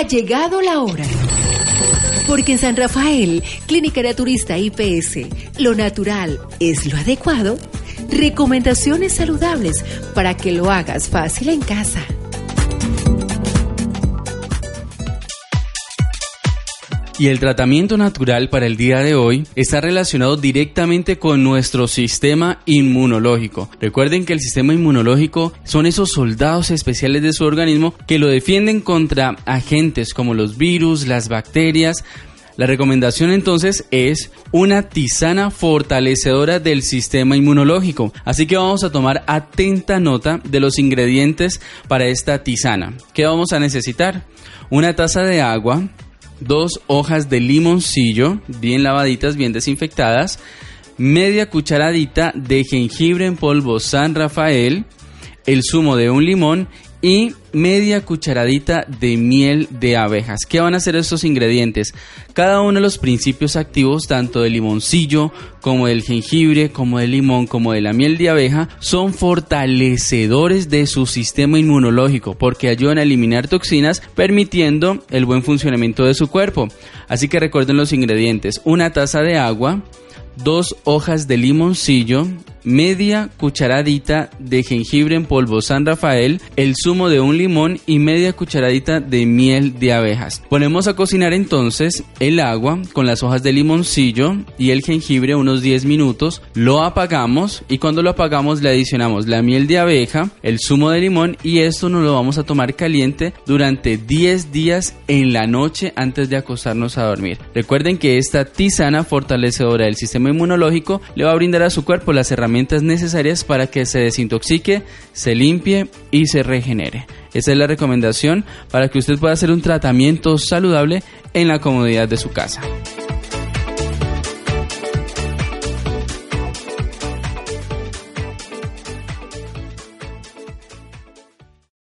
Ha llegado la hora. Porque en San Rafael, Clínica Naturista IPS, lo natural es lo adecuado. Recomendaciones saludables para que lo hagas fácil en casa. Y el tratamiento natural para el día de hoy está relacionado directamente con nuestro sistema inmunológico. Recuerden que el sistema inmunológico son esos soldados especiales de su organismo que lo defienden contra agentes como los virus, las bacterias, la recomendación entonces es una tisana fortalecedora del sistema inmunológico. Así que vamos a tomar atenta nota de los ingredientes para esta tisana. ¿Qué vamos a necesitar? Una taza de agua, dos hojas de limoncillo, bien lavaditas, bien desinfectadas, media cucharadita de jengibre en polvo San Rafael, el zumo de un limón y media cucharadita de miel de abejas. ¿Qué van a hacer estos ingredientes? Cada uno de los principios activos, tanto del limoncillo como del jengibre, como del limón, como de la miel de abeja, son fortalecedores de su sistema inmunológico porque ayudan a eliminar toxinas permitiendo el buen funcionamiento de su cuerpo. Así que recuerden los ingredientes. Una taza de agua, dos hojas de limoncillo, media cucharadita de jengibre en polvo San Rafael, el zumo de un limón y media cucharadita de miel de abejas. Ponemos a cocinar entonces el agua con las hojas de limoncillo y el jengibre unos 10 minutos, lo apagamos y cuando lo apagamos le adicionamos la miel de abeja, el zumo de limón y esto nos lo vamos a tomar caliente durante 10 días en la noche antes de acostarnos a dormir. Recuerden que esta tisana fortalecedora del sistema inmunológico le va a brindar a su cuerpo las herramientas necesarias para que se desintoxique, se limpie y se regenere. Esa es la recomendación para que usted pueda hacer un tratamiento saludable en la comodidad de su casa.